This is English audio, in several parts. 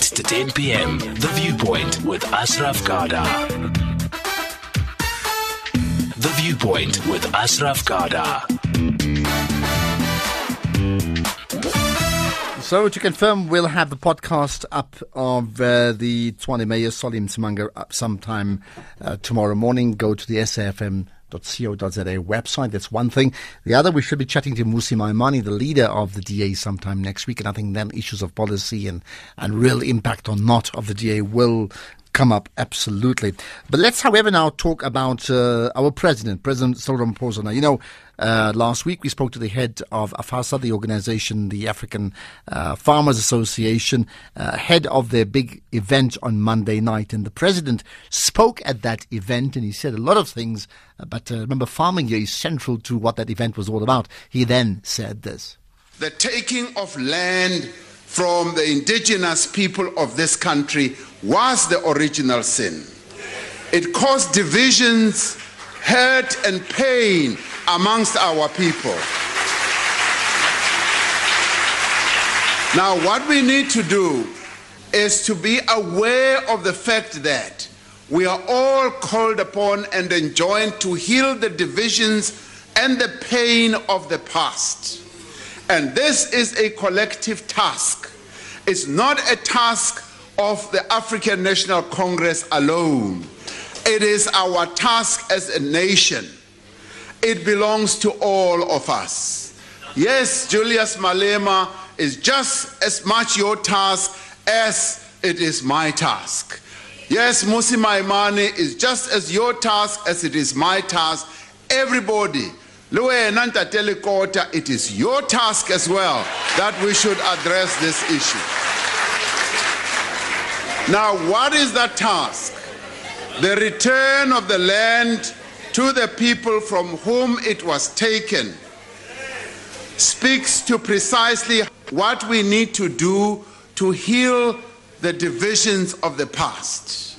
8 to 10 p.m. The Viewpoint with Ashraf Garda. The Viewpoint with Ashraf Garda. So to confirm, we'll have the podcast up of uh, the Tshwane Mayor Solly Msimanga up sometime uh, tomorrow morning. Go to the SAFM co.za website. That's one thing. The other, we should be chatting to Mmusi Maimane, the leader of the DA, sometime next week. And I think then issues of policy and, and real impact or not of the DA will come up absolutely. But let's, however, now talk about uh, our president, President Cyril Ramaphosa. Now, you know, uh, last week we spoke to the head of AFASA, the organization, the African uh, Farmers Association, uh, head of their big event on Monday night. And the president spoke at that event and he said a lot of things. Uh, but uh, remember, farming here is central to what that event was all about. He then said this The taking of land from the indigenous people of this country was the original sin. It caused divisions, hurt, and pain amongst our people. Now, what we need to do is to be aware of the fact that we are all called upon and enjoined to heal the divisions and the pain of the past. And this is a collective task. It's not a task of the African National Congress alone. It is our task as a nation. It belongs to all of us. Yes, Julius Malema is just as much your task as it is my task. Yes, Mmusi Maimane is just as your task as it is my task. Everybody, Luena Telekota, it is your task as well that we should address this issue. Now, what is that task? The return of the land to the people from whom it was taken speaks to precisely what we need to do to heal the divisions of the past.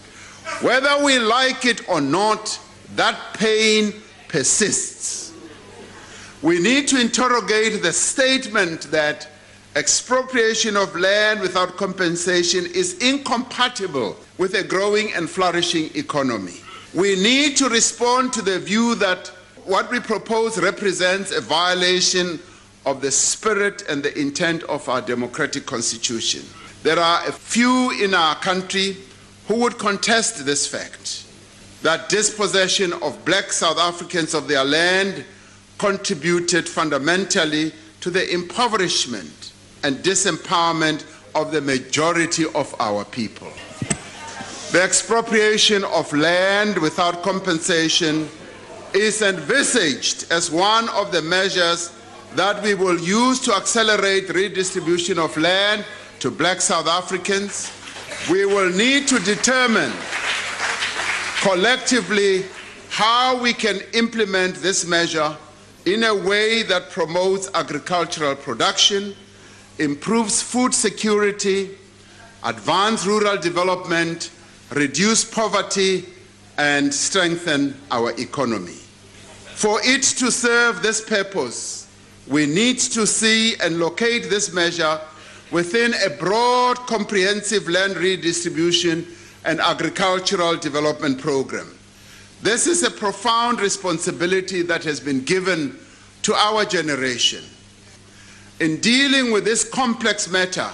Whether we like it or not, that pain persists. We need to interrogate the statement that expropriation of land without compensation is incompatible with a growing and flourishing economy. We need to respond to the view that what we propose represents a violation of the spirit and the intent of our democratic constitution. There are a few in our country who would contest this fact that dispossession of black South Africans of their land contributed fundamentally to the impoverishment and disempowerment of the majority of our people. The expropriation of land without compensation is envisaged as one of the measures that we will use to accelerate redistribution of land to black South Africans. We will need to determine collectively how we can implement this measure in a way that promotes agricultural production, improves food security, advances rural development, reduce poverty, and strengthen our economy. For it to serve this purpose, we need to see and locate this measure within a broad, comprehensive land redistribution and agricultural development program. This is a profound responsibility that has been given to our generation. In dealing with this complex matter,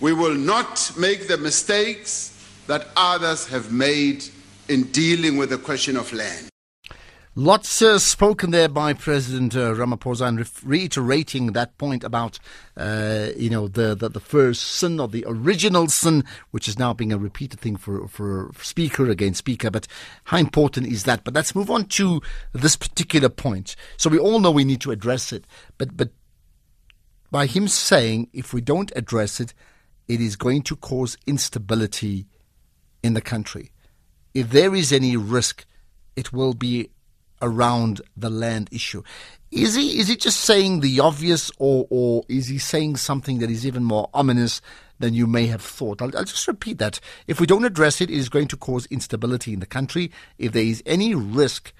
we will not make the mistakes that others have made in dealing with the question of land. Lots uh, spoken there by President uh, Ramaphosa and re- reiterating that point about, uh, you know, the, the, the, first sin or the original sin, which is now being a repeated thing for, for speaker against speaker. But how important is that? But let's move on to this particular point. So we all know we need to address it. But, but by him saying if we don't address it, it is going to cause instability in the country. If there is any risk, it will be around the land issue. Is he is he just saying the obvious, or or is he saying something that is even more ominous than you may have thought? I'll, I'll just repeat that. If we don't address it, it is going to cause instability in the country. If there is any risk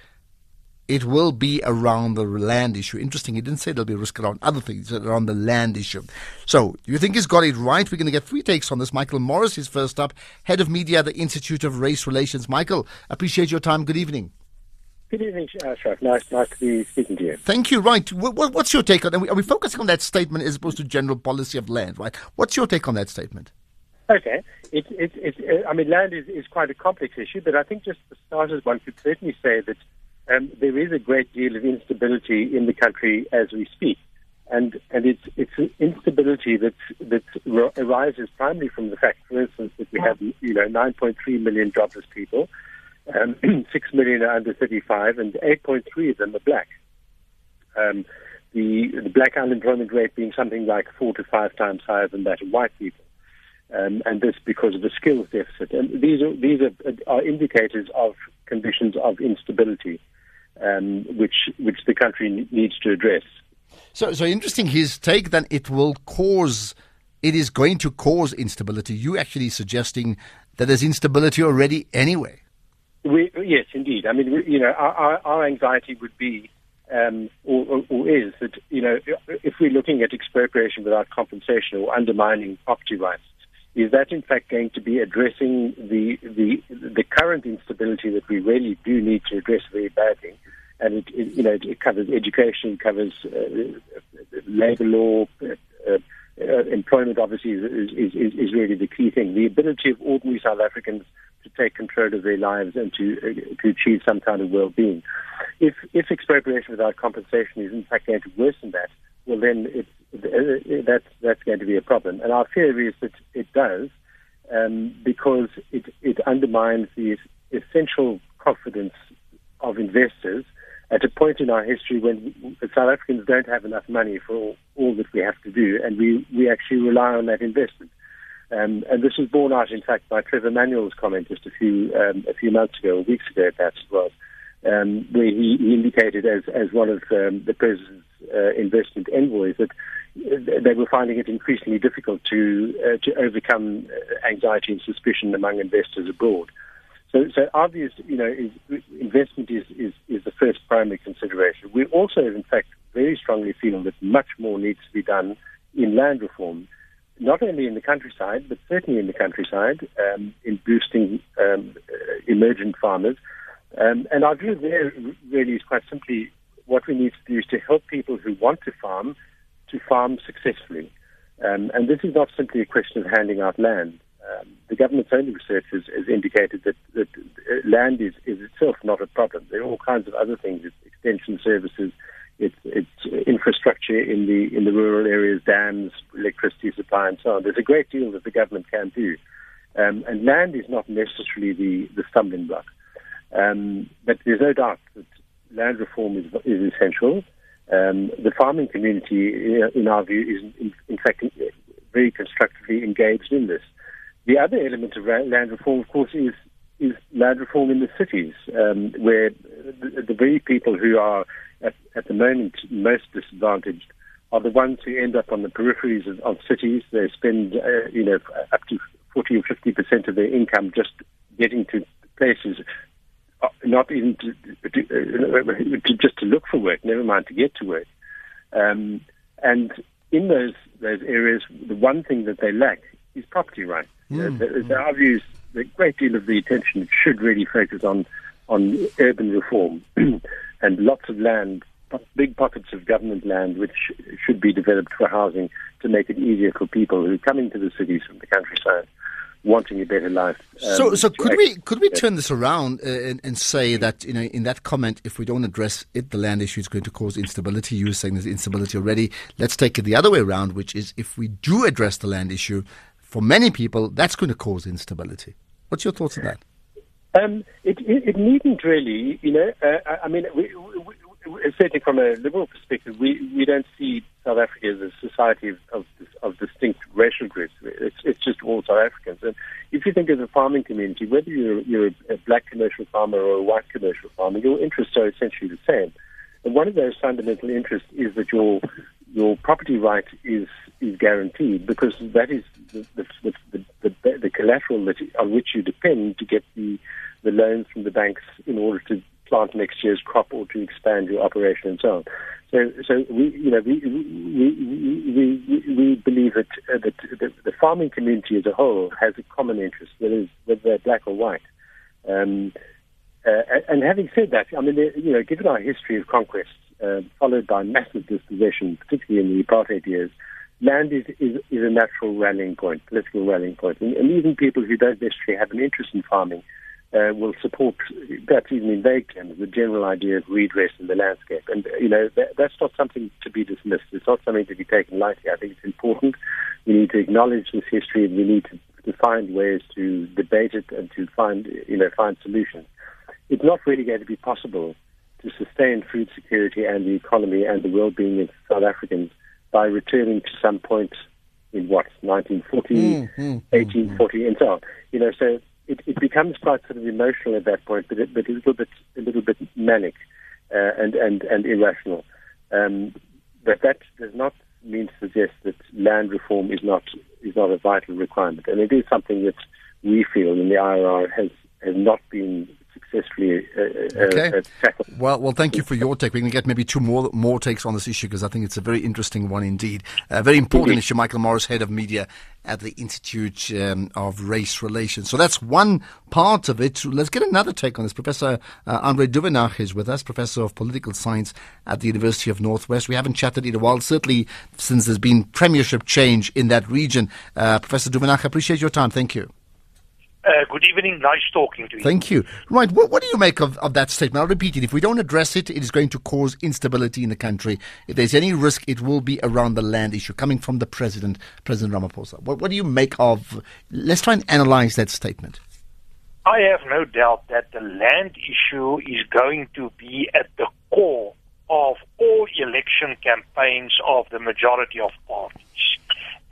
it will be around the land issue. Interesting, he didn't say there'll be risk around other things, around the land issue. So, do you think he's got it right? We're going to get three takes on this. Michael Morris is first up, head of media at the Institute of Race Relations. Michael, appreciate your time. Good evening. Good evening, Ashraf. Uh, nice, nice to be speaking to you. Thank you. Right. What's your take on? Are we, are we focusing on that statement as opposed to general policy of land? Right. What's your take on that statement? Okay. It, it, it, uh, I mean, land is, is quite a complex issue, but I think just for starters, one could certainly say that um, there is a great deal of instability in the country as we speak. And, and it's, it's instability that, that arises primarily from the fact, for instance, that we have, you know, 9.3 million jobless people, um, 6 million are under 35, and 8.3 of them are black. Um, the, the black unemployment rate being something like four to five times higher than that of white people um, and this because of the skills deficit. And these are these are, are indicators of conditions of instability, um, which which the country needs to address. So, so interesting. His take that it will cause, it is going to cause instability. You actually suggesting that there's instability already anyway. We, yes, indeed. I mean, we, you know, our, our anxiety would be um, or, or, or, is that you know if we're looking at expropriation without compensation or undermining property rights, is that in fact going to be addressing the the the current instability that we really do need to address very badly? And it, it you know it covers education, covers uh, labour law. Uh, uh, employment obviously is, is, is, is, really the key thing. The ability of ordinary South Africans to take control of their lives and to uh, to achieve some kind of well-being. If if expropriation without compensation is in fact going to worsen that, well then it's that's that's going to be a problem. And our fear is that it does, um, because it it undermines the essential confidence of investors at a point in our history when South Africans don't have enough money for all, all that we have to do, and we, we actually rely on that investment. Um, and this was borne out, in fact, by Trevor Manuel's comment just a few um, a few months ago, weeks ago, perhaps it was, um, where he, he, indicated as as one of um, the president's uh, investment envoys that they were finding it increasingly difficult to uh, to overcome uh, anxiety and suspicion among investors abroad. So, so obvious, you know, is, investment is, is, is the first primary consideration. We also, in fact, very strongly feel that much more needs to be done in land reform, not only in the countryside, but certainly in the countryside, um, in boosting um, uh, emergent farmers. Um, and our view there really is quite simply what we need to do is to help people who want to farm to farm successfully. Um, and this is not simply a question of handing out land. Um, the government's own research has, has indicated that, that uh, land is, is itself not a problem. There are all kinds of other things, it's extension services, it's, it's infrastructure in the in the rural areas, dams, electricity supply, and so on. There's a great deal that the government can do, um, and land is not necessarily the, the stumbling block. Um, but there's no doubt that land reform is, is essential. Um, the farming community, in our view, is in, in fact very constructively engaged in this. The other element of land reform, of course, is is land reform in the cities, um, where the, the, very people who are at, at, the moment most disadvantaged are the ones who end up on the peripheries of, of cities. They spend, uh, you know, up to 40 or 50 percent of their income just getting to places, uh, not even to, to, uh, to, just to look for work, never mind to get to work. Um, and in those those areas, the one thing that they lack is property rights. Mm. Uh, the, our views, a great deal of the attention should really focus on on urban reform and lots of land, big pockets of government land, which should be developed for housing to make it easier for people who are coming to the cities from the countryside wanting a better life. Um, so, so could we could we turn this around uh, and, and, say that you know in that comment, if we don't address it, the land issue is going to cause instability. You were saying there's instability already. Let's take it the other way around, which is if we do address the land issue, for many people, that's going to cause instability. What's your thoughts on that? Um, it, it, it, needn't really, you know. Uh, I mean, we, certainly from a liberal perspective, we, we don't see South Africa as a society of, of, of distinct racial groups. It's, it's just all South Africans. And if you think of the farming community, whether you're, you're a black commercial farmer or a white commercial farmer, your interests are essentially the same. And one of those fundamental interests is that your your property right is is guaranteed because that is the the, the, the, the collateral that on which you depend to get the the loans from the banks in order to plant next year's crop or to expand your operation and so on. So, so we, you know, we we we we, believe that, uh, that the, the, farming community as a whole has a common interest, whether whether they're black or white. Um, uh, and having said that, I mean, you know, given our history of conquest, uh, followed by massive dispossession, particularly in the apartheid years, land is, is, is a natural rallying point, political rallying point. And, and even people who don't necessarily have an interest in farming uh, will support, perhaps even in vague terms, the general idea of redress in the landscape. And, you know, that, that's not something to be dismissed. It's not something to be taken lightly. I think it's important. We need to acknowledge this history and we need to, to find ways to debate it and to find, you know, find solutions. It's not really going to be possible to sustain food security and the economy and the well-being of South Africans by returning to some point in what 1940, mm, mm, 1840, mm, and so on. You know, so it, it becomes quite sort of emotional at that point, but, it, but a little bit a little bit manic uh, and and and irrational. Um, but that does not mean to suggest that land reform is not is not a vital requirement, and it is something that we feel in the IRR has has not been successfully uh, uh, okay. uh, tackled. Well, well, thank you for your take. We can get maybe two more more takes on this issue because I think it's a very interesting one indeed. A very important indeed. issue. Michael Morris, head of media at the Institute um, of Race Relations. So that's one part of it. Let's get another take on this. Professor uh, Andre Duvenhage is with us, Professor of Political Science at the University of Northwest. We haven't chatted in a while, certainly since there's been premiership change in that region. Uh, Professor Duvenhage, appreciate your time. Thank you. Uh, good evening. Nice talking to you. Thank you. Right. What, what do you make of, of that statement? I'll repeat it. If we don't address it, it is going to cause instability in the country. If there's any risk, it will be around the land issue coming from the president, President Ramaphosa. What, what do you make of? Let's try and analyze that statement. I have no doubt that the land issue is going to be at the core of all election campaigns of the majority of parties.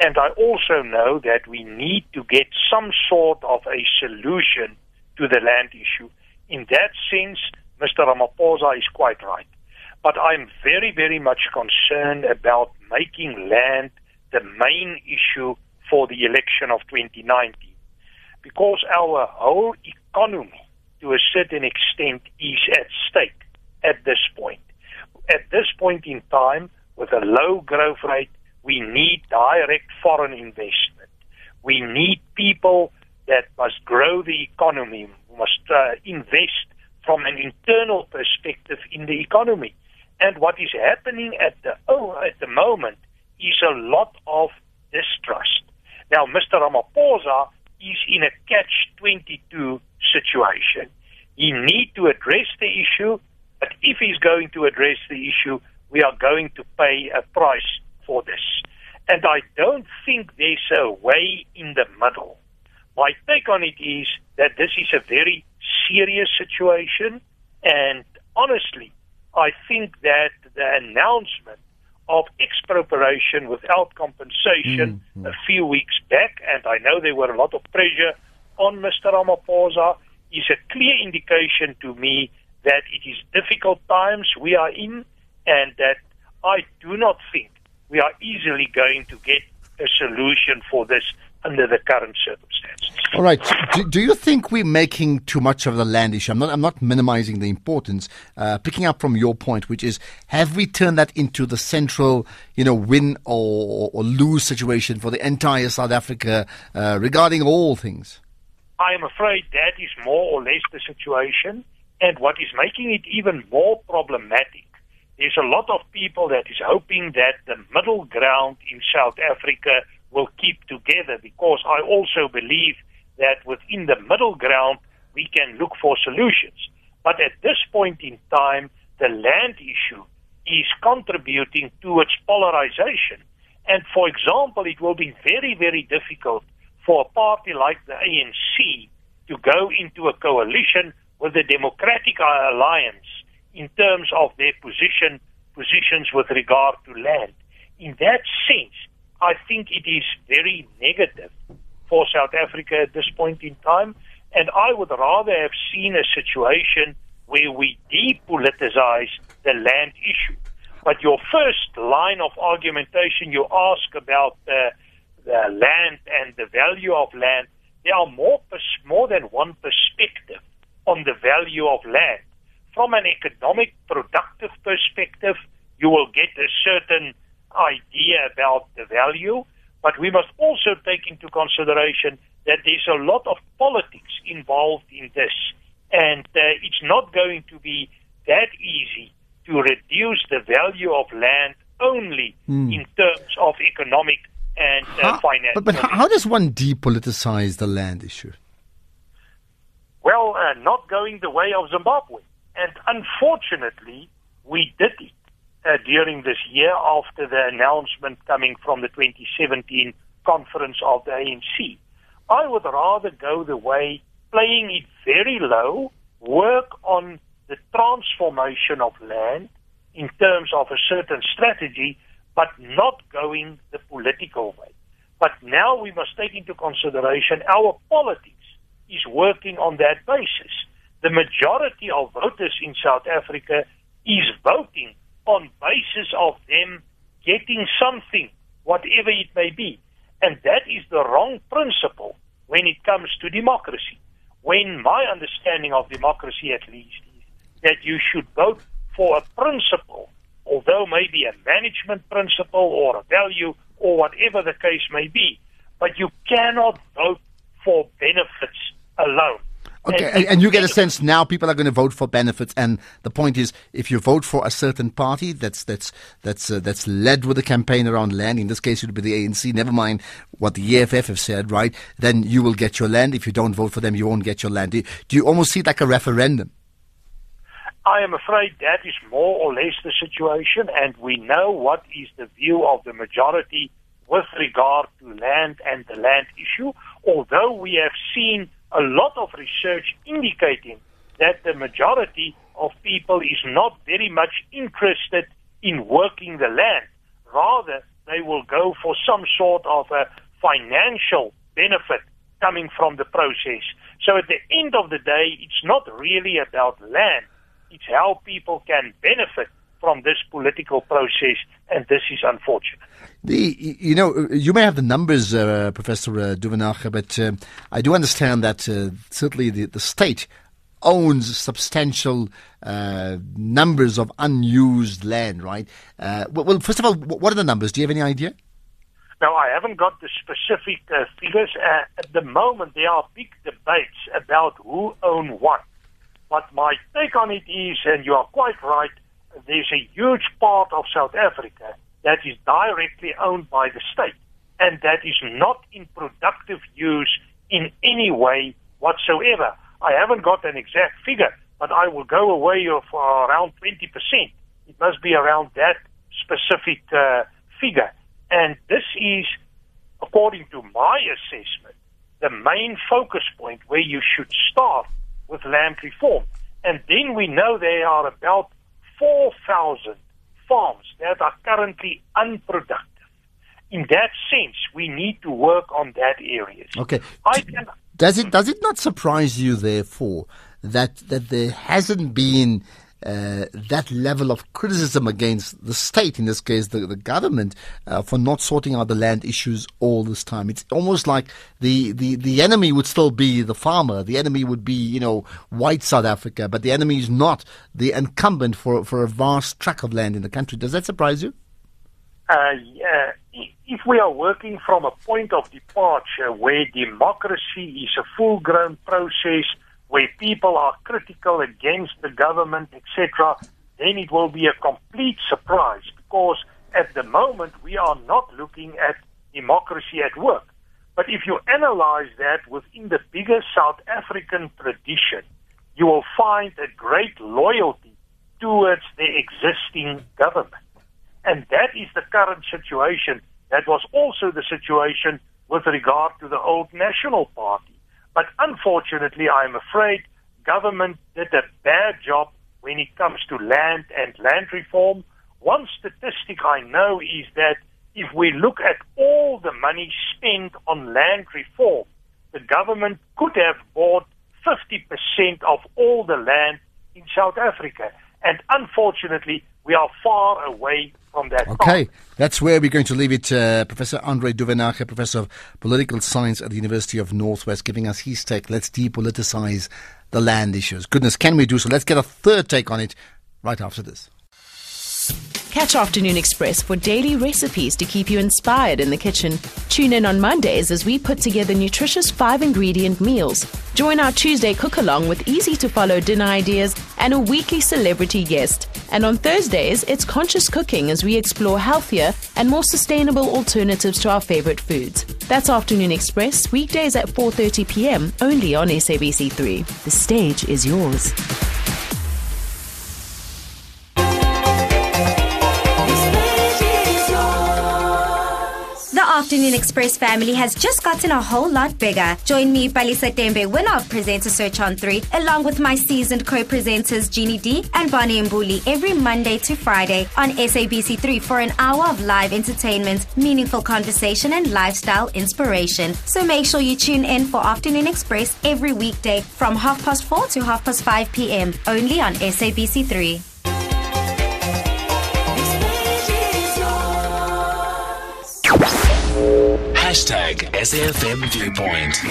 And I also know that we need to get some sort of a solution to the land issue. In that sense, Mr. Ramaphosa is quite right. But I'm very, very much concerned about making land the main issue for the election of 2019. Because our whole economy, to a certain extent, is at stake at this point. At this point in time, with a low growth rate, we need direct foreign investment. We need people that must grow the economy, must uh, invest from an internal perspective in the economy. And what is happening at the oh, at the moment is a lot of distrust. Now, Mr. Ramaphosa is in a catch-22 situation. He needs to address the issue, but if he's going to address the issue, we are going to pay a price for this. And I don't think there's a way in the middle. My take on it is that this is a very serious situation, and honestly, I think that the announcement of expropriation without compensation mm-hmm. a few weeks back, and I know there were a lot of pressure on Mr. Ramaphosa, is a clear indication to me that it is difficult times we are in, and that I do not think we are easily going to get a solution for this under the current circumstances. All right. Do, do, you think we're making too much of the land issue? I'm not. I'm not minimizing the importance. Uh, picking up from your point, which is, have we turned that into the central, you know, win or, or lose situation for the entire South Africa uh, regarding all things? I am afraid that is more or less the situation, and what is making it even more problematic there's a lot of people that is hoping that the middle ground in South Africa will keep together because I also believe that within the middle ground we can look for solutions. But at this point in time, the land issue is contributing towards polarization. And for example, it will be very, very difficult for a party like the ANC to go into a coalition with the Democratic Alliance in terms of their position positions with regard to land. In that sense, I think it is very negative for South Africa at this point in time, and I would rather have seen a situation where we depoliticize the land issue. But your first line of argumentation, you ask about the, the land and the value of land. There are more, more than one perspective on the value of land. From an economic productive perspective, you will get a certain idea about the value, but we must also take into consideration that there's a lot of politics involved in this, and uh, it's not going to be that easy to reduce the value of land only Hmm. in terms of economic and uh, How- financial. but, but how, how does one depoliticize the land issue? Well, uh, not going the way of Zimbabwe. And unfortunately, we did it uh, during this year after the announcement coming from the 2017 conference of the ANC. I would rather go the way playing it very low, work on the transformation of land in terms of a certain strategy, but not going the political way. But now we must take into consideration our politics is working on that basis. The majority of voters in South Africa is voting on basis of them getting something, whatever it may be. And that is the wrong principle when it comes to democracy. When my understanding of democracy at least is that you should vote for a principle, although maybe a management principle or a value or whatever the case may be, but you cannot vote for benefits alone. Okay, and, and you get a sense now people are going to vote for benefits, and the point is, if you vote for a certain party that's that's that's uh, that's led with a campaign around land, in this case it would be the ANC. Never mind what the EFF have said, right? Then you will get your land. If you don't vote for them, you won't get your land. Do, do you almost see it like a referendum? I am afraid that is more or less the situation, and we know what is the view of the majority with regard to land and the land issue, although we have seen a lot of research indicating that the majority of people is not very much interested in working the land. Rather, they will go for some sort of a financial benefit coming from the process. So at the end of the day, it's not really about land. It's how people can benefit from this political process, and this is unfortunate. The, you know, you may have the numbers, uh, Professor uh, Duvenhage, but uh, I do understand that uh, certainly the, the state owns substantial uh, numbers of unused land, right? Uh, well, first of all, what are the numbers? Do you have any idea? Now, I haven't got the specific uh, figures. Uh, at the moment, there are big debates about who own what. But my take on it is, and you are quite right, there's a huge part of South Africa that is directly owned by the state, and that is not in productive use in any way whatsoever. I haven't got an exact figure, but I will go away of uh, around 20%. It must be around that specific uh, figure. And this is, according to my assessment, the main focus point where you should start with land reform. And then we know there are about 4,000 farms that are currently unproductive. In that sense, we need to work on that area. Okay. I can, Does it does it not surprise you, therefore, that that there hasn't been uh, that level of criticism against the state, in this case the, the government, uh, for not sorting out the land issues all this time? It's almost like the, the, the enemy would still be the farmer. The enemy would be, you know, white South Africa, but the enemy is not the incumbent for, for a vast tract of land in the country. Does that surprise you? uh, yeah, if we are working from a point of departure where democracy is a full grown process, where people are critical against the government, etc., then it will be a complete surprise because at the moment we are not looking at democracy at work. But if you analyze that within the bigger South African tradition, you will find a great loyalty towards the existing government. And that is the current situation. That was also the situation with regard to the old National Party. But unfortunately, I'm afraid government did a bad job when it comes to land and land reform. One statistic I know is that if we look at all the money spent on land reform, the government could have bought 50% of all the land in South Africa. And unfortunately, we are far away from that. Okay, that's where we're going to leave it. Uh, professor Andre Duvenhage, Professor of Political Science at the University of Northwest, giving us his take. Let's depoliticize the land issues. Goodness, can we do so? Let's get a third take on it right after this. Catch Afternoon Express for daily recipes to keep you inspired in the kitchen. Tune in on Mondays as we put together nutritious five ingredient meals. Join our Tuesday cook along with easy to follow dinner ideas and a weekly celebrity guest. And on Thursdays, it's conscious cooking as we explore healthier and more sustainable alternatives to our favorite foods. That's Afternoon Express, weekdays at 4:30 p.m. only on SABC3. The stage is yours. Afternoon Express family has just gotten a whole lot bigger. Join me, Palisa Tembe, winner of Presenter Search on 3, along with my seasoned co-presenters Jeannie D and Bonnie Mbuli every Monday to Friday on SABC3 for an hour of live entertainment, meaningful conversation and lifestyle inspiration. So make sure you tune in for Afternoon Express every weekday from half past 4 to half past 5 p.m. only on SABC3. Hashtag SAFM Viewpoint.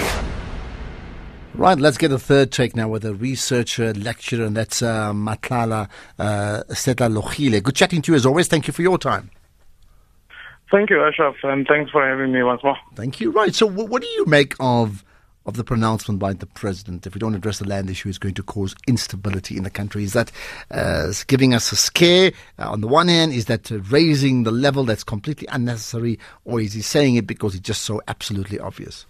Right, let's get a third take now with a researcher, lecturer, and that's uh, Matlala uh, Setlalekgosi. Good chatting to you as always. Thank you for your time. Thank you, Ashraf, and thanks for having me once more. Thank you. Right, so w- what do you make of of the pronouncement by the president, if we don't address the land issue, it's going to cause instability in the country. Is that uh, giving us a scare uh, on the one hand? Is that uh, raising the level that's completely unnecessary? Or is he saying it because it's just so absolutely obvious?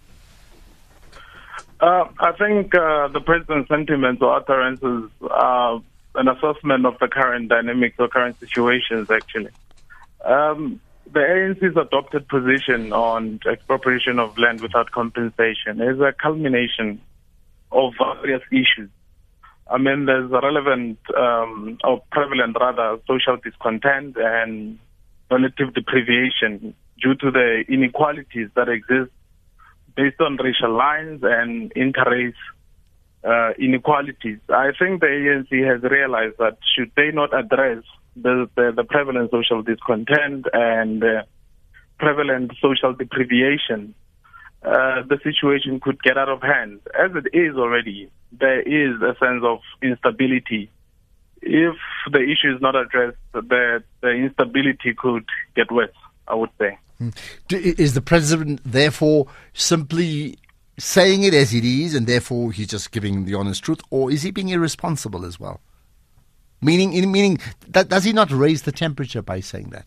Uh, I think uh, the president's sentiments or utterances are an assessment of the current dynamics or current situations, actually. Um, the ANC's adopted position on expropriation of land without compensation is a culmination of various issues. I mean, there's a relevant um, or prevalent, rather, social discontent and relative deprivation due to the inequalities that exist based on racial lines and interrace uh, inequalities. I think the ANC has realized that should they not address the, the, the prevalent social discontent and uh, prevalent social deprivation, uh, the situation could get out of hand. As it is already, there is a sense of instability. If the issue is not addressed, the, the instability could get worse, I would say. Hmm. Is the president therefore simply saying it as it is and therefore he's just giving the honest truth, or is he being irresponsible as well? Meaning, meaning, that, does he not raise the temperature by saying that?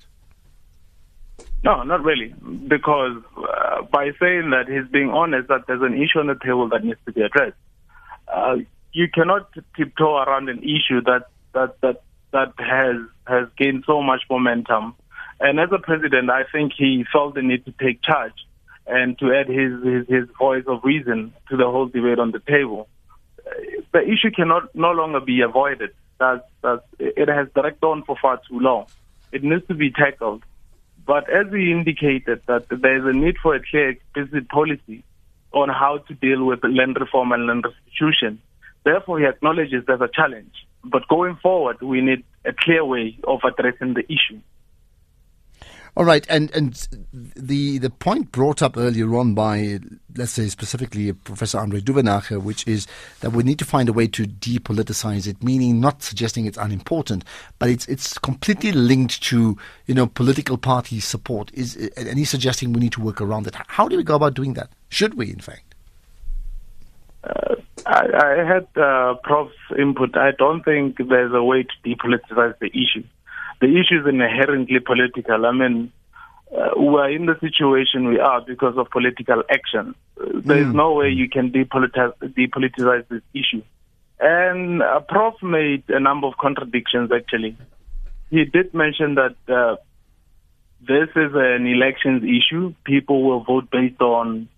No, not really, because uh, by saying that he's being honest that there's an issue on the table that needs to be addressed. Uh, you cannot tiptoe around an issue that that that that has has gained so much momentum. And as a president, I think he felt the need to take charge and to add his his, his voice of reason to the whole debate on the table. Uh, the issue cannot no longer be avoided it has dragged on for far too long. It needs to be tackled. But as we indicated, that there is a need for a clear, explicit policy on how to deal with land reform and land restitution. Therefore, he acknowledges there's a challenge. But going forward, we need a clear way of addressing the issue. All right, and and the the point brought up earlier on by let's say specifically Professor Andre Duvenhage, which is that we need to find a way to depoliticize it, meaning not suggesting it's unimportant, but it's it's completely linked to you know political party support. Is and he's suggesting we need to work around it. How do we go about doing that? Should we, in fact? Uh, I, I had uh, Prof's input. I don't think there's a way to depoliticize the issue the issue is inherently political. I mean, uh, we're in the situation we are because of political action. There is mm. no way you can depolitize, depoliticize this issue. And uh, Prof made a number of contradictions, actually. He did mention that uh, this is an elections issue. People will vote based on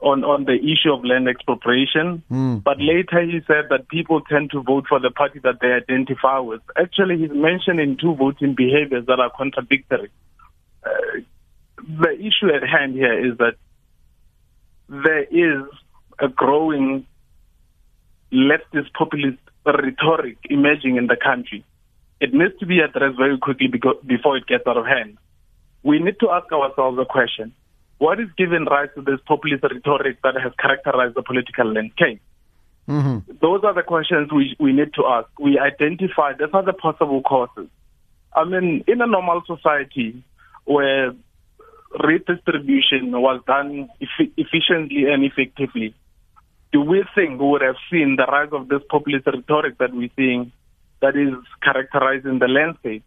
on, on the issue of land expropriation. Mm. But later he said that people tend to vote for the party that they identify with. Actually, he's mentioning two voting behaviors that are contradictory. Uh, the issue at hand here is that there is a growing leftist populist rhetoric emerging in the country. it needs to be addressed very quickly because, before it gets out of hand. We need to ask ourselves a question. What is giving rise to this populist rhetoric that has characterized the political landscape? Mm-hmm. Those are the questions we, we need to ask. We identify these are the possible causes. I mean, in a normal society where redistribution was done efficiently and effectively, do we think we would have seen the rise of this populist rhetoric that we're seeing that is characterizing the landscape?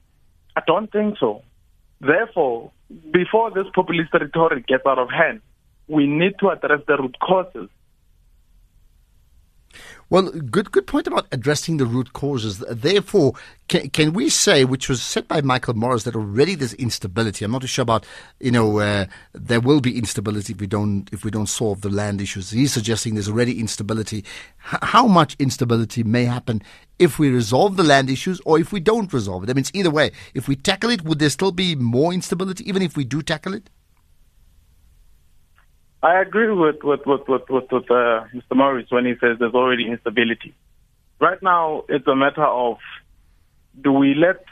I don't think so. Therefore, before this populist rhetoric gets out of hand, we need to address the root causes. Well, good good point about addressing the root causes. Therefore, can, can we say, which was said by Michael Morris, that already there's instability? I'm not too sure about, you know, uh, there will be instability if we don't if we don't solve the land issues. He's suggesting there's already instability. H- how much instability may happen if we resolve the land issues or if we don't resolve it? I mean, it's either way. If we tackle it, would there still be more instability, even if we do tackle it? I agree with with with with, with, with uh, Mr. Morris when he says there's already instability. Right now, it's a matter of do we let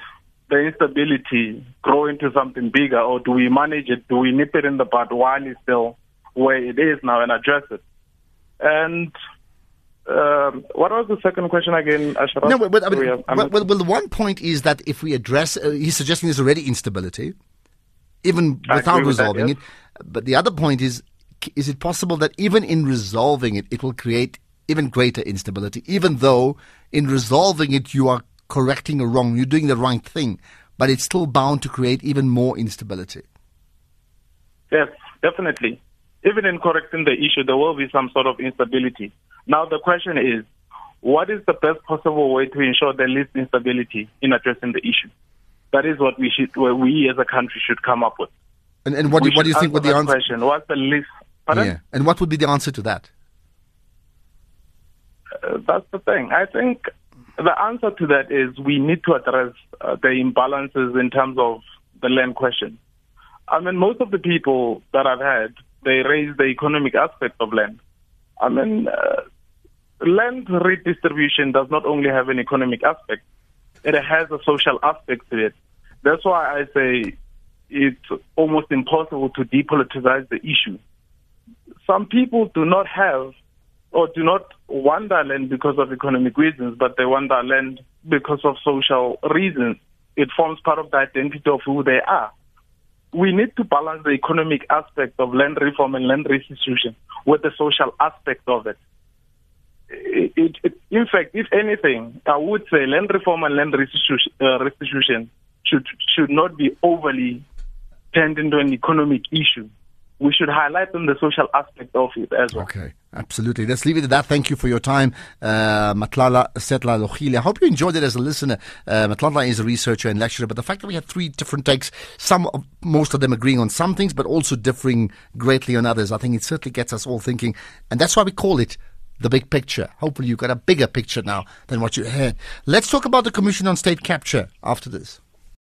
the instability grow into something bigger, or do we manage it? Do we nip it in the bud while it's still where it is now and address it? And um, what was the second question again, Ashraf? No, but, I mean, well, well, well, the one point is that if we address, uh, he's suggesting there's already instability, even without resolving that, yes. it. But the other point is is it possible that even in resolving it, it will create even greater instability, even though in resolving it you are correcting a wrong, you're doing the right thing, but it's still bound to create even more instability? Yes, definitely. Even in correcting the issue, there will be some sort of instability. Now, the question is, what is the best possible way to ensure the least instability in addressing the issue? That is what we should, what we as a country should come up with. And, and what, do, what do you think? What the answer? Question. What's the least Pardon? Yeah. And what would be the answer to that? Uh, that's the thing. I think the answer to that is we need to address uh, the imbalances in terms of the land question. I mean, most of the people that I've had, they raise the economic aspect of land. I mean, uh, land redistribution does not only have an economic aspect, it has a social aspect to it. That's why I say it's almost impossible to depoliticize the issue some people do not have or do not want that land because of economic reasons, but they want that land because of social reasons. It forms part of the identity of who they are. We need to balance the economic aspect of land reform and land restitution with the social aspect of it. It, it, it, in fact, if anything, I would say land reform and land restitution, uh, restitution should should not be overly turned into an economic issue we should highlight them the social aspect of it as well. Okay, absolutely. Let's leave it at that. Thank you for your time, uh, Matlala Setlalekgosi. I hope you enjoyed it as a listener. Uh, Matlala is a researcher and lecturer, but the fact that we had three different takes, some, of, most of them agreeing on some things, but also differing greatly on others, I think it certainly gets us all thinking, and that's why we call it the big picture. Hopefully, you've got a bigger picture now than what you had. Let's talk about the Commission on State Capture after this.